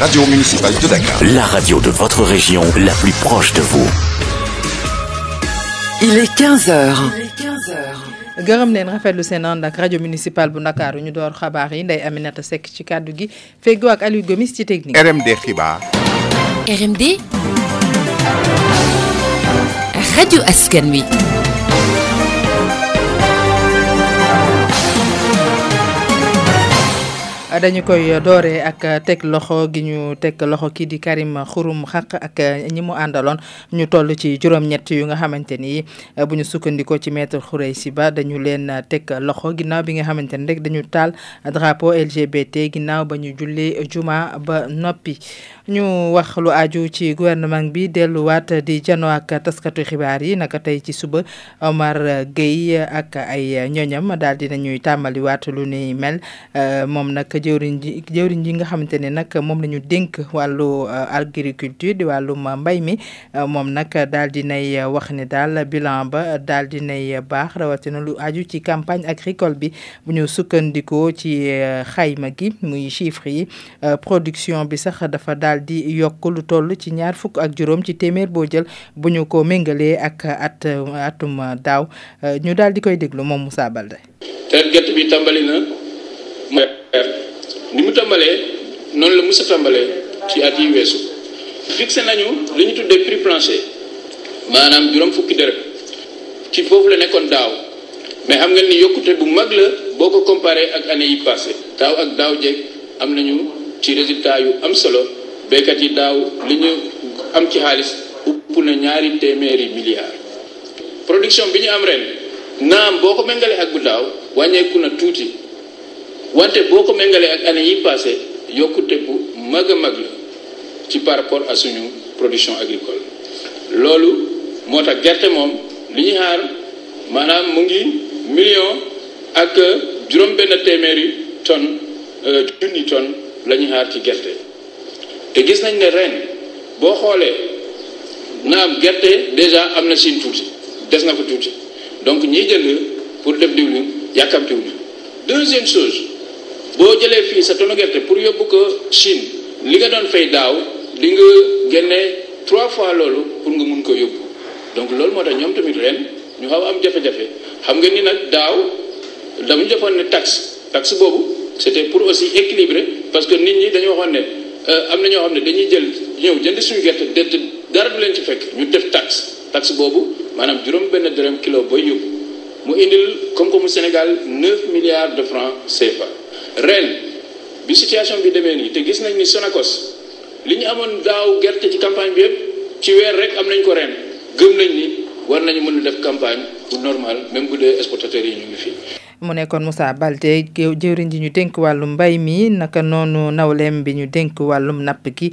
Radio Municipale de Dakar. la radio de votre région, la plus proche de vous. Il est 15 heures. gërëm leen rafetlu seen ànd ak rajo municipal bu Ndakaaru ñu door xabaar yi Ndeye Aminata Seck ci kàddu gi feggoo ak Aliou Gomis ci technique. RMD xibaar. RMD rajo askan wi. Dañu koy dooree ak teg loxo gi ñu teg loxo kii di Karim Xurum Xaq ak ñi mu àndaloon ñu toll ci juróom-ñett yu nga xamante ni bu ñu sukkandikoo ci maître Khoureysi Ba dañu leen teg loxo ginnaaw bi nga xamante ni rek dañu taal drapeau LGBT ginnaaw ba ñu jullee juma ba noppi. ñu wax lu aju ci gouvernement bi delluwaat di jano ak taskatu xibaar yi naka tey ci suba Omar Gueye ak ay ñoñam daal di nañuy tàmbaliwaat lu ni mel moom nag jëwriñ ji jëwriñ ji nga xamante ne nag moom la ñu wàllu agriculture di wàllum mbay mi moom nag daal di nay wax ne daal bilan ba daal di nay baax rawatina lu aju ci campagne agricole bi. Bu ñu sukkandikoo ci xayma gi muy chiffres yi production bi sax dafa daal di yokk lu toll ci ñaar fukk ak juróom ci téeméer boo jël. Bu ñu ko méngalee ak at atum daaw ñu daal di koy déglu moom Moussa Balde. gerte bi tàmbali na ni mu tàmbalee noonu la musa tàmbalee ci at yi weesu. Fixé nañu li ñu tuddee prix plancher maanaam juróom fukki dërëm. Ci foofu la nekkoon daaw. Mais xam nga ni yokkute bu mag la boo ko comparé ak année yi passé. Daaw ak daaw jeeg am nañu ci résultat yu am solo. Béykat yi daaw li ñu am ci xaalis upp na ñaari téeméeri milliards. Production bi ñu am ren naam boo ko méngalee ak bu daaw wàññeeku na tuuti. Wante boo ko méngalee ak année yi passé yokkute bu mag a mag la ci par rapport à suñu production agricole. Loolu moo tax gerte moom li ñu xaar maanaam mu ngi million ak juróom benn téeméeri tonne junni tonne la ñu xaar ci gerte. Te gis nañ ne ren boo xoolee naam gerte déjà am na siin tuuti des na ko tuuti. Donc ñiy jënd pour def diwlin yàkkamtiwuñu. Deuxième chose boo jëlee fii sa tonne gerte pour yóbbu ko Chine li nga doon fay daaw di nga génne trois fois loolu pour nga mun ko yóbbu. Donc loolu moo tax tamit ren ñu xaw am jafe-jafe. Xam nga ni nag daaw damuñu defoon ne taxe taxe boobu pour aussi équilibrer parce que nit ñi dañu waxoon ne am na ñoo ne dañuy jël ñëw jënd suñu gerte de dara du leen ci fekk ñu def taxe. Taxe boobu maanaam juróom benn dërëm kilo booy yóbbu. Mu indil koom-koomu Sénégal 9 milliards de francs CFA ren bi situation bi demee nii te gis nañ ni Sonacos li ñu amoon daaw gerte ci campagne bi yëpp ci weer rek am nañ ko ren. gëm nañ ni war nañu mën def campagne bu normal même bu dee exportateurs yi ñu ngi fii mu nekkoon Moussa Balde jëwriñ ji ñu dénk wàllum mbay mi naka noonu nawleem bi ñu dénk wàllum napp gi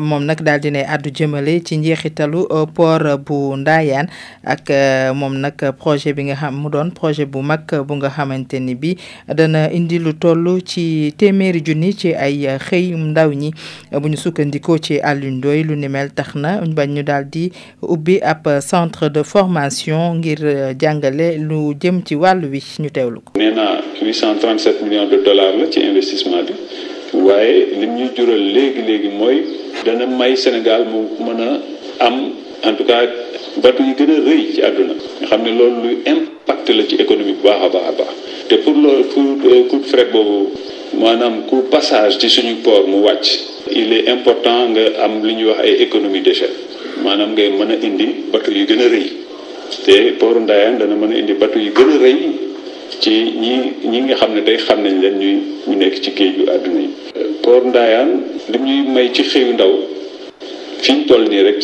moom nag daal dinay àddu jëmale ci njeexitalu port bu Ndayane ak moom nag projet bi nga xam mu doon projet bu mag bu nga xamante ni bi dana indi lu toll ci téeméeri junni ci ay xëy ndaw ñi bu ñu sukkandikoo ci Alioune Ndoye lu ni mel tax na bañ ñu daal di ubbi ab centre de formation ngir jàngale lu jëm ci wàllu wi ñu teewlu nee naa 837 millions de dollars la ci investissement bi. Waaye lim ñuy jural léegi léegi mooy dana may Sénégal mu mën a am en tout cas bateau yi gën a rëy ci àdduna. Nga xam ne loolu luy impact la ci économie bu baax a baax a baax. Te pour loolu pour coût de fret boobu maanaam coût passage ci suñu port mu wàcc il est important nga am li ñuy wax ay économie d'échelle. Maanaam ngay mën a indi bateau yi gën a rëy. Te port Ndayane dana mën a indi bateau yi gën a rëy ci ñi ñi nga xam ne xam nañ leen ñuy ñu nekk ci géej gu àdduna yi.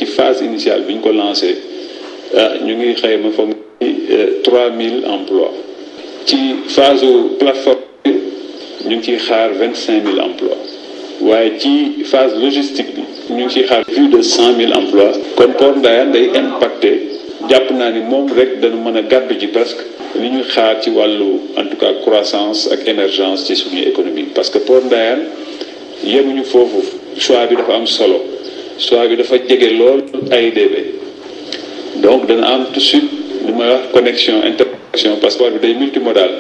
phase initiale bi ñu ko lancé ni 3000 emplois ci phase plateforme bi ñu ngi ciy xaar 25000 emplois waaye phase logistique bi ñu plus de 100000 emplois kon day impacté jàpp naa ni moom rek dana mën presque. Li ñuy xaar ci wàllu en tout croissance ak émergence ci parce que Port Ndayane yemuñu foofu. Choix bi dafa am solo. Choix donc dana am tout de suite may connexion interconnexion parce que multimodal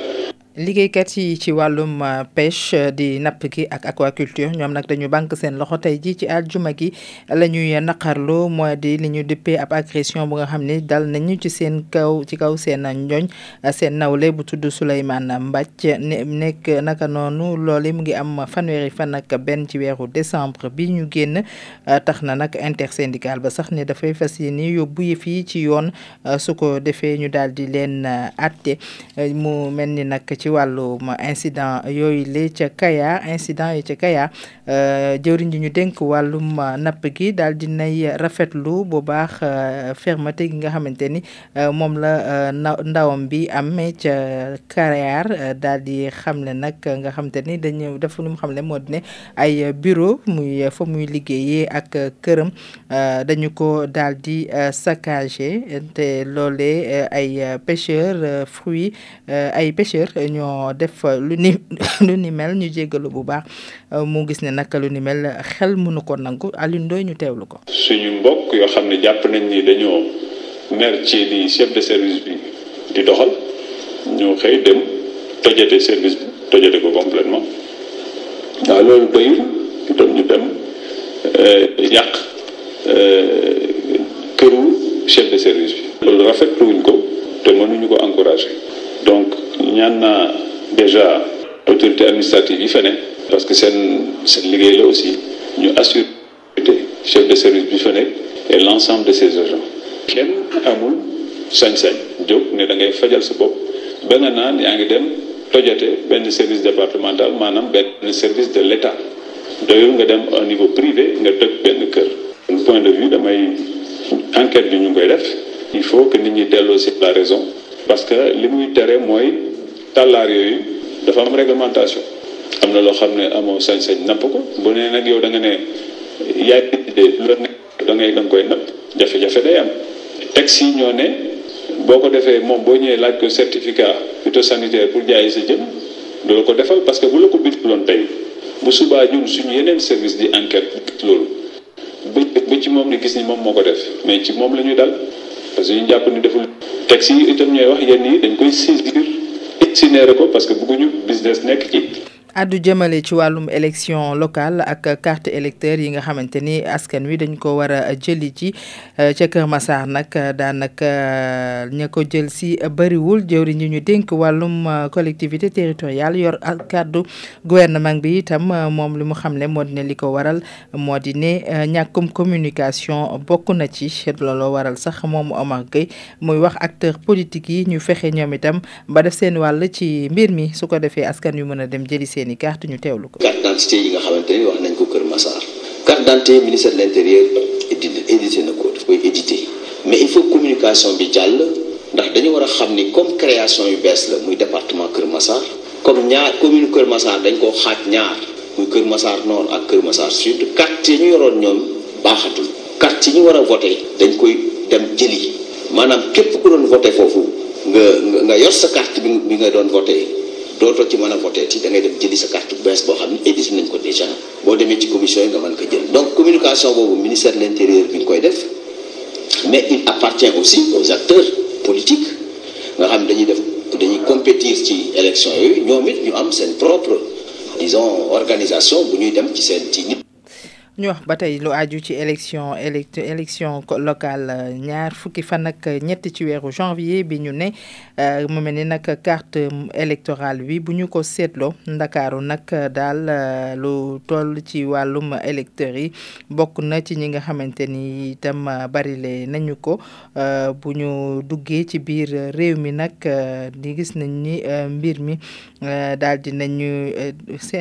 liggéeykat yi ci wàllum pêche di napp gi ak aquaculture. Ñoom nag dañu banque seen loxo tey ji ci aljuma gi. La ñuy naqarlu moo di li ñu dippee ab agression bu nga xam ne dal nañu ci seen kaw ci kaw seen njoñ seen nawle bu tudd Souleymane Mbacc ne nekk naka noonu loole mu ngi am fanweeri fan ak benn ci weeru décembre bi ñu génn. Tax na nag intersyndical ba sax ne dafay fas yéene yóbbu yëf yi ci yoon su ko defee ñu daal di leen àtte mu mel ni nag ci wàllum incident yooyu la ca incident yi ca Kaya jëwriñ ji ñu dénk wàllum napp gi daal di rafetlu bu baax fermeté gi nga xamante ni moom la ndawam bi amee ca Kayar daal di xamle nag nga xamante ni dañu def lu mu moo di ne ay bureau muy fa muy liggéeyee ak këram dañu ko daal di saccagé te loolee ay pêcheurs fruits ay pêcheurs ñoo def lu ni lu ni mel ñu jéggalu bu baax mu gis ne nag lu ni mel xel mënu ko nangu Alioune Ndoye ñu teewlu ko. suñu mbokk yoo xam ne jàpp nañ ni dañoo mer ci li chef de service bi di doxal ñu xëy dem tojate service bi tojate ko complètement waaw loolu doyul itam ñu dem yàq këru chef de service bi. loolu rafetluwuñ ko te mënuñu ko encourager donc ñaan naa déjà autorité administrative yi parce que seen seen liggéey la aussi ñu assurer chef de service bi fa et l'ensemble de ses agents. Kenn amul sañ-sañ jóg ne da ngay fajal sa bopp. Ba nga naan yaa ngi dem tojate benn service départemental maanaam benn service de l'État. Doyul nga dem au niveau privé nga toj benn kër. Point de vue damay enquête bi ñu ngi def. Il faut que nit ñi delloo si la raison parce que li muy tere mooy tàllaar yooyu dafa am réglementation. Am na loo xam ne amoo sañ-sañ napp ko. Bu nee nag yow da nga ne yaay de lu da ngay da nga koy napp. Jafe-jafe day am. Yi ñoo ne boo ko defee moom boo ñëwee laaj ko certificat phytosanitaire pour jaay sa jën du ko defal parce que bu la ko binduloon tey bu subaa ñun suñu yeneen service di enquête loolu. Ba ci moom ni gis ni moom moo ko def. Mais ci moom la ñu dal. Parce que ñu jàpp ni deful yi itam ñooy wax yenn yi dañ koy saisir. Ko parce que bëgguñu business nekk ci addu jëmale ci wàllum élection locale ak carte électeur yi nga xamante ni askan wi dañ ko war a jëli ci ca Kër Massar nag daanaka ña ko jël si bëriwul jëwriñ ñi ñu dénk wàllum collectivité territoriale yor kàddu gouvernement bi itam moom li mu xamle moo di ne li ko waral moo di ne ñàkkum communication bokk na ci. Looloo waral sax moom Omar Gueye muy wax acteur politique yi ñu fexe ñoom itam ba def seen wàll ci mbir mi. Su ko askan wi mën dem jëli seen i carte ñu teewlu ko. carte d'identité yi nga xamante ni wax nañ ko Kër Massar carte d'identité ministère de l'intérieur édité na ko koy édité mais il faut communication bi jàll. Ndax dañu war a xam ni comme création yu bees la muy département Kër Massar comme ñaar commune Kër Massar dañ koo xaaj ñaar muy Kër Massar nord ak Kër Massar sud. Carte ñu yoroon ñoom baaxatul. Carte ñu war a voté dañ koy dem jëli. Maanaam képp ku doon voté foofu nga nga yor sa carte bi nga doon voté dootoo ci mën a voté ci da ngay dem jëli sa carte bu bees boo xam ne nañ ko déjà boo demee ci commission nga mën ko jël donc communication boobu ministère de l'intérieur bi nga koy def mais il appartient aussi aux acteurs politiques nga xam dañuy def dañuy compétir ci élection yooyu ñoom it ñu am seen propre disons organisation bu ñuy dem ci seen ci nit ñu wax ba tey lu aju ci élection élect élection locale ñaar fukki fan ak ñett ci weeru janvier bi ñu ne mu mel ni nag carte électorale bi bu ñu ko seetloo ndakaaru nag daal lu toll ci wàllum électeurs yi bokk na ci ñi nga xamante ni itam barile nañu ko bu ñu duggee ci biir réew mi nag di gis nañ ni mbir mi daal di nañu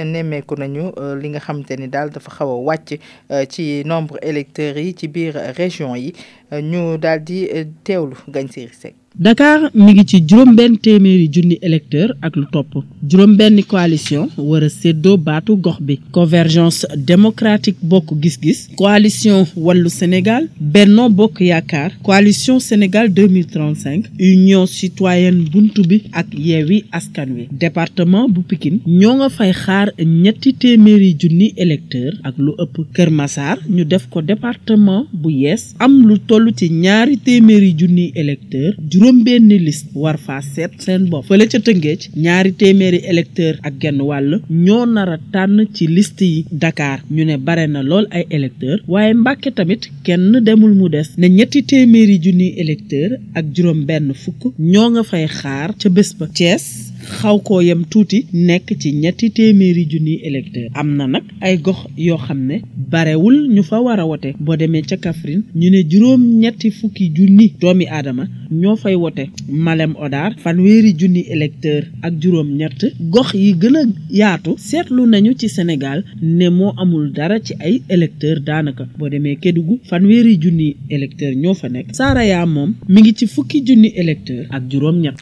nemmeeku nañu li nga xamante ni daal dafa xaw a wàcc. Ci nombre électeurs yi ci biir région yi ñu daal di teewlu gañ si Seck Dakar mi ngi ci juróom benn téeméeri junni électeur ak lu topp. Juróom benn coalition war a séddoo baatu gox bi. Convergence démocratique bokk gis-gis. Coalition wàllu Sénégal Benno Bokk Yaakaar. Coalition Sénégal 2035 union citoyenne buntu bi ak yeewi askan wi. Département bu Pikine ñoo nga fay xaar ñetti téeméeri junni électeur ak lu ëpp Kër Massar. Ñu def ko département bu yees am lu toll ci ñaari téeméeri junni électeur juróom benn liste war faa seet seen bopp. Fële ca Tëngéej ñaari téeméeri électeur ak genn wàll ñoo nar a tànn ci liste yi Dakar. Ñu ne bare na lool ay électeur waaye Mbàkke tamit kenn demul mu des. Ne ñetti téeméeri junniy électeur ak juróom benn fukk ñoo nga fay xaar ca bés ba. Thiès xaw koo yem tuuti nekk ci ñetti téeméeri junniy électeur am na nag ay gox yoo xam ne barewul ñu fa war a wote. Boo demee ca Kaffrine ñu ne juróom ñetti fukki junni doomi aadama ñoo fay wote. Malem Odar fanweeri junni électeur ak juróom ñett gox yi gën a yaatu seetlu nañu ci Sénégal ne moo amul dara ci ay électeur daanaka. Boo demee Kédougou fanweeri junni électeur ñoo fa nekk. Saraya moom mi ngi ci fukki junni électeur ak juróom ñett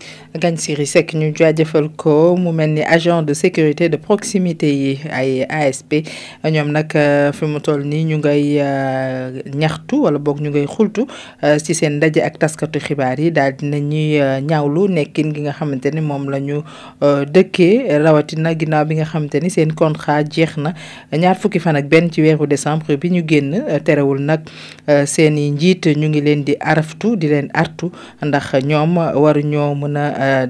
Ko mu agent de sécurité de proximité yi ay ASP ñoom nag fi mu toll nii ñu ngay ñaxtu wala boog ñu ngay xultu ci seen ndaje ak taskatu xibaar yi. Daal dina ñuy rawatina ginnaaw bi nga xamante contrat jeex na. Ñaar fukki fan ak décembre bi ñu génn terewul nag seen i njiit ñu ngi leen di artu. Ndax ñoom waruñoo mën a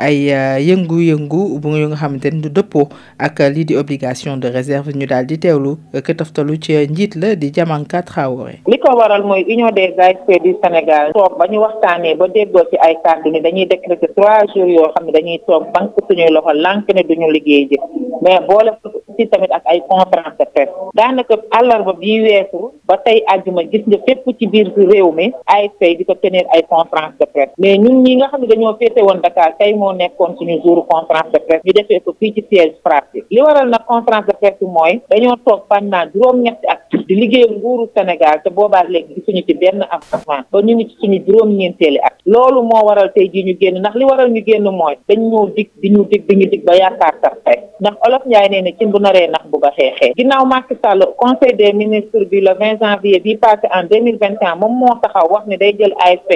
ay yëngu-yëngu bu nga xamante ni du dëppoo ak lii di obligation de réserve ñu daal di teewlu këtaftalu ci njiit la di Diamanka Traoré. li ko waral mooy union des ASP du Sénégal. Toog ba ñu waxtaanee ba déggoo ci ay kàddu ni dañuy décréter trois jours yoo xam ne dañuy toog banque suñuy loxo lànk ne duñu liggéey ji. Mais boole ci tamit ak ay conférence de presse. Daanaka àllarba bii weesu ba tey àjjuma gis nga fépp ci biir réew mi ASP di ko tenir ay conférence de presse. Mais ñun ñi nga xam ne dañoo féete woon Dakar tey moo nekkoon suñu jour conférence de presse ñu defee ko fii ci siège FRAPP bi li waral nag conférence de presse mooy dañoo toog pendant juróom-ñetti at di liggéeyal nguuru Sénégal te boobaa léegi gisuñu ci benn avancement ba ñu ngi suñu juróom-ñeenteeli at. Loolu moo waral tey jii ñu génn ndax li waral ñu génn mooy dañ ñoo dig di ñu dig di ñu dig ba yaakaar sax tey. Ndax olof Njaay nee na ci bu naree nax bu ba xeexee. Ginnaaw Macky Sall conseil des ministres bi le 20 janvier bi passé en 2021 moom moo taxaw wax ne day jël ASP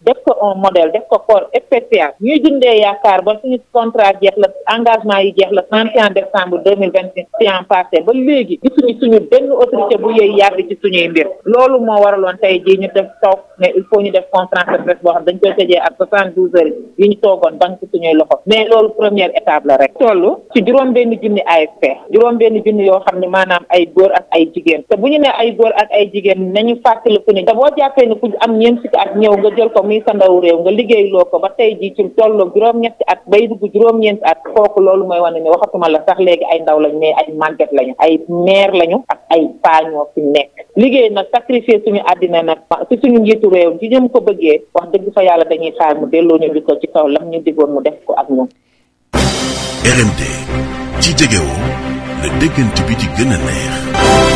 def ko un modèle def ko corps spécial. Ñuy dundee yaakaar ba suñu contrat jeex la engagement yi jeex la 31 décembre 2021 passé ba léegi gisuñu suñu benn autorité bu yëy yàgg ci suñuy mbir. Loolu moo waraloon tey jii ñu def toog ne il faut ñu def conférence de boo xam dañ koy tëjee ak 72 heures yi ñu toogoon banque suñuy loxo. Mais loolu première étape la rek. Toll ci juróom benn junni ASP juróom benn junni yoo xam ne maanaam ay góor ak ay jigéen. Te bu ñu ne ay góor ak ay jigéen nañu fàttaliku ni te boo jàppee ni ku am ñeent fukki at ñëw nga jël ko muy sa ndaw réew nga liggéeyloo ko ba tey jii ci tollu juróom-ñetti at bay dugg juróom-ñeenti at kooku loolu mooy wane ne waxatuma la sax léegi ay ndaw lañ mais ay màgget lañu ay meer lañu ak ay paañoo fi nekk. Liggéey nag sacrifier suñu àddina nag ci suñu njiitu réew ci ñëm ko bëggee wax dëgg fa yàlla dañuy xaar mu delloo ñu li ko ci kaw lam ñu digoon mu def ko ak ñun. RMD ci jegewoo la déggante bi di gën a neex.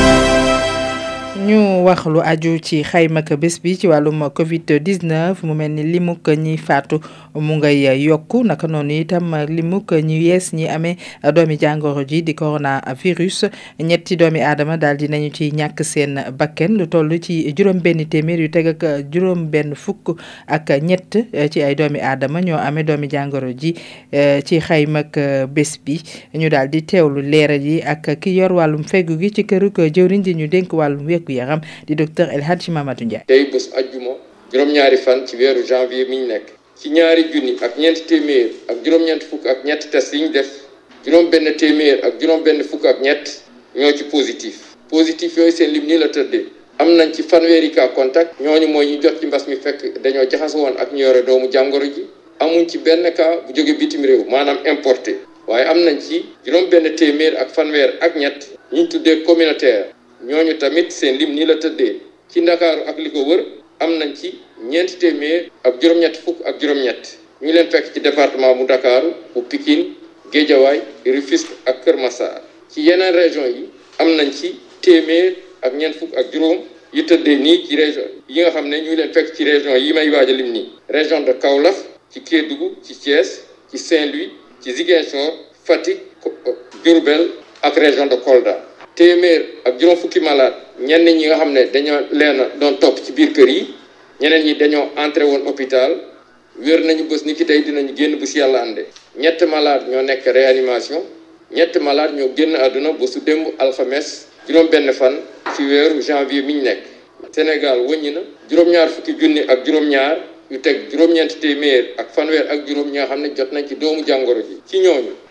Ñu wax lu aju ci xayma bés bi ci wàllum Covid 19 mu mel ni limuk ñi faatu. Mu ngay yokku naka noonu itam limuk ñi yees ñi amee doomi jàngoro ji di coronavirus ñetti doomi aadama daal di nañu ci ñàkk seen bakken lu toll ci juróom-benn téeméer yu teg ak juróom-benn fukk ak ñett ci ay doomi aadama ñoo amee doomi jàngoro ji ci xayma ak bés bi ñu daal di teewlu leeral yi ak ki yor wàllum feggu gi ci këruk jëwriñ di ñu yaram di docteur El Hadji Mamadou Ndiaye. juróom-ñaari fan ci janvier mi ci ñaari junni ak ñeenti téeméer ak juróom-ñeent fukk ak ñett test yi ñu def juróom-benn téeméer ak ñoo ci positif. Positif yooyu seen lim la tëddee. Cas contact ñooñu mooy ñu jot ci mbas mi fekk dañoo jaxas woon ak ñu yore doomu jàngoro ji. Amuñ ci benn importé. Waaye am nañ ci téeméer ñett ñu tuddee communautaire. ñooñu tamit seen am nañ ci ñeenti téeméer ak juróom-ñett fukk ak juróom-ñett. Ñu leen fekk ci département bu ndakaaru bu Pikine Géejawaay Rufisque ak Kër Massar. Ci yeneen région yi am nañ ci téeméer ak ñeent fukk ak juróom yu tëddee nii ci région yi nga xam ne ñu leen fekk ci région yi may lim nii. Région de Kaolack ci Kédougou ci Thiès ci Saint-Louis ci Ziguinchor Fatick Diourbel ak région de Kolda téeméer ak juróom fukki malade ñenn ñi nga xam ne dañoo leen doon topp ci biir kër yi ñeneen ñi dañoo entré woon hôpital wér nañu bés ni ki tey dinañu génn bu si yàlla ànde ñett malade ñoo nekk réanimation ñett malade ñoo génn àdduna ba su démb alxames juróom benn fan ci weeru janvier mi ñu nekk. Sénégal na juróom-ñaar fukki junni ak juróom-ñaar yu teg juróom-ñeenti téeméer ak fanweer ak juróom ñi nga xam ne jot nañ ci doomu jàngoro ji. Ci ñooñu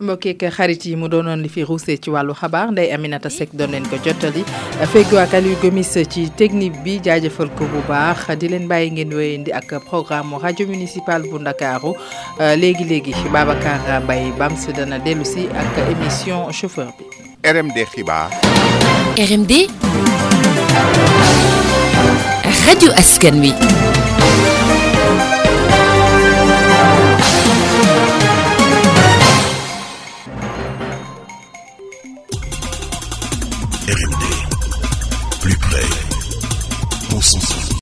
mbokk yeeg xarit yi mu doonoon li fi ruusee ci wàllu xabaar Ndeye Aminata Seck doon leen ko jottali feggoo ak Aliou Gomis ci technique bi jaajëfal ko bu baax di leen bàyyi ngeen wéyandi ak programme rajo municipal bu Ndakaaru léegi léegi Babacar Mbaye Bams dana dellu si ak émission chauffeur bi. RMD xibaar. RMD rajo askan wi.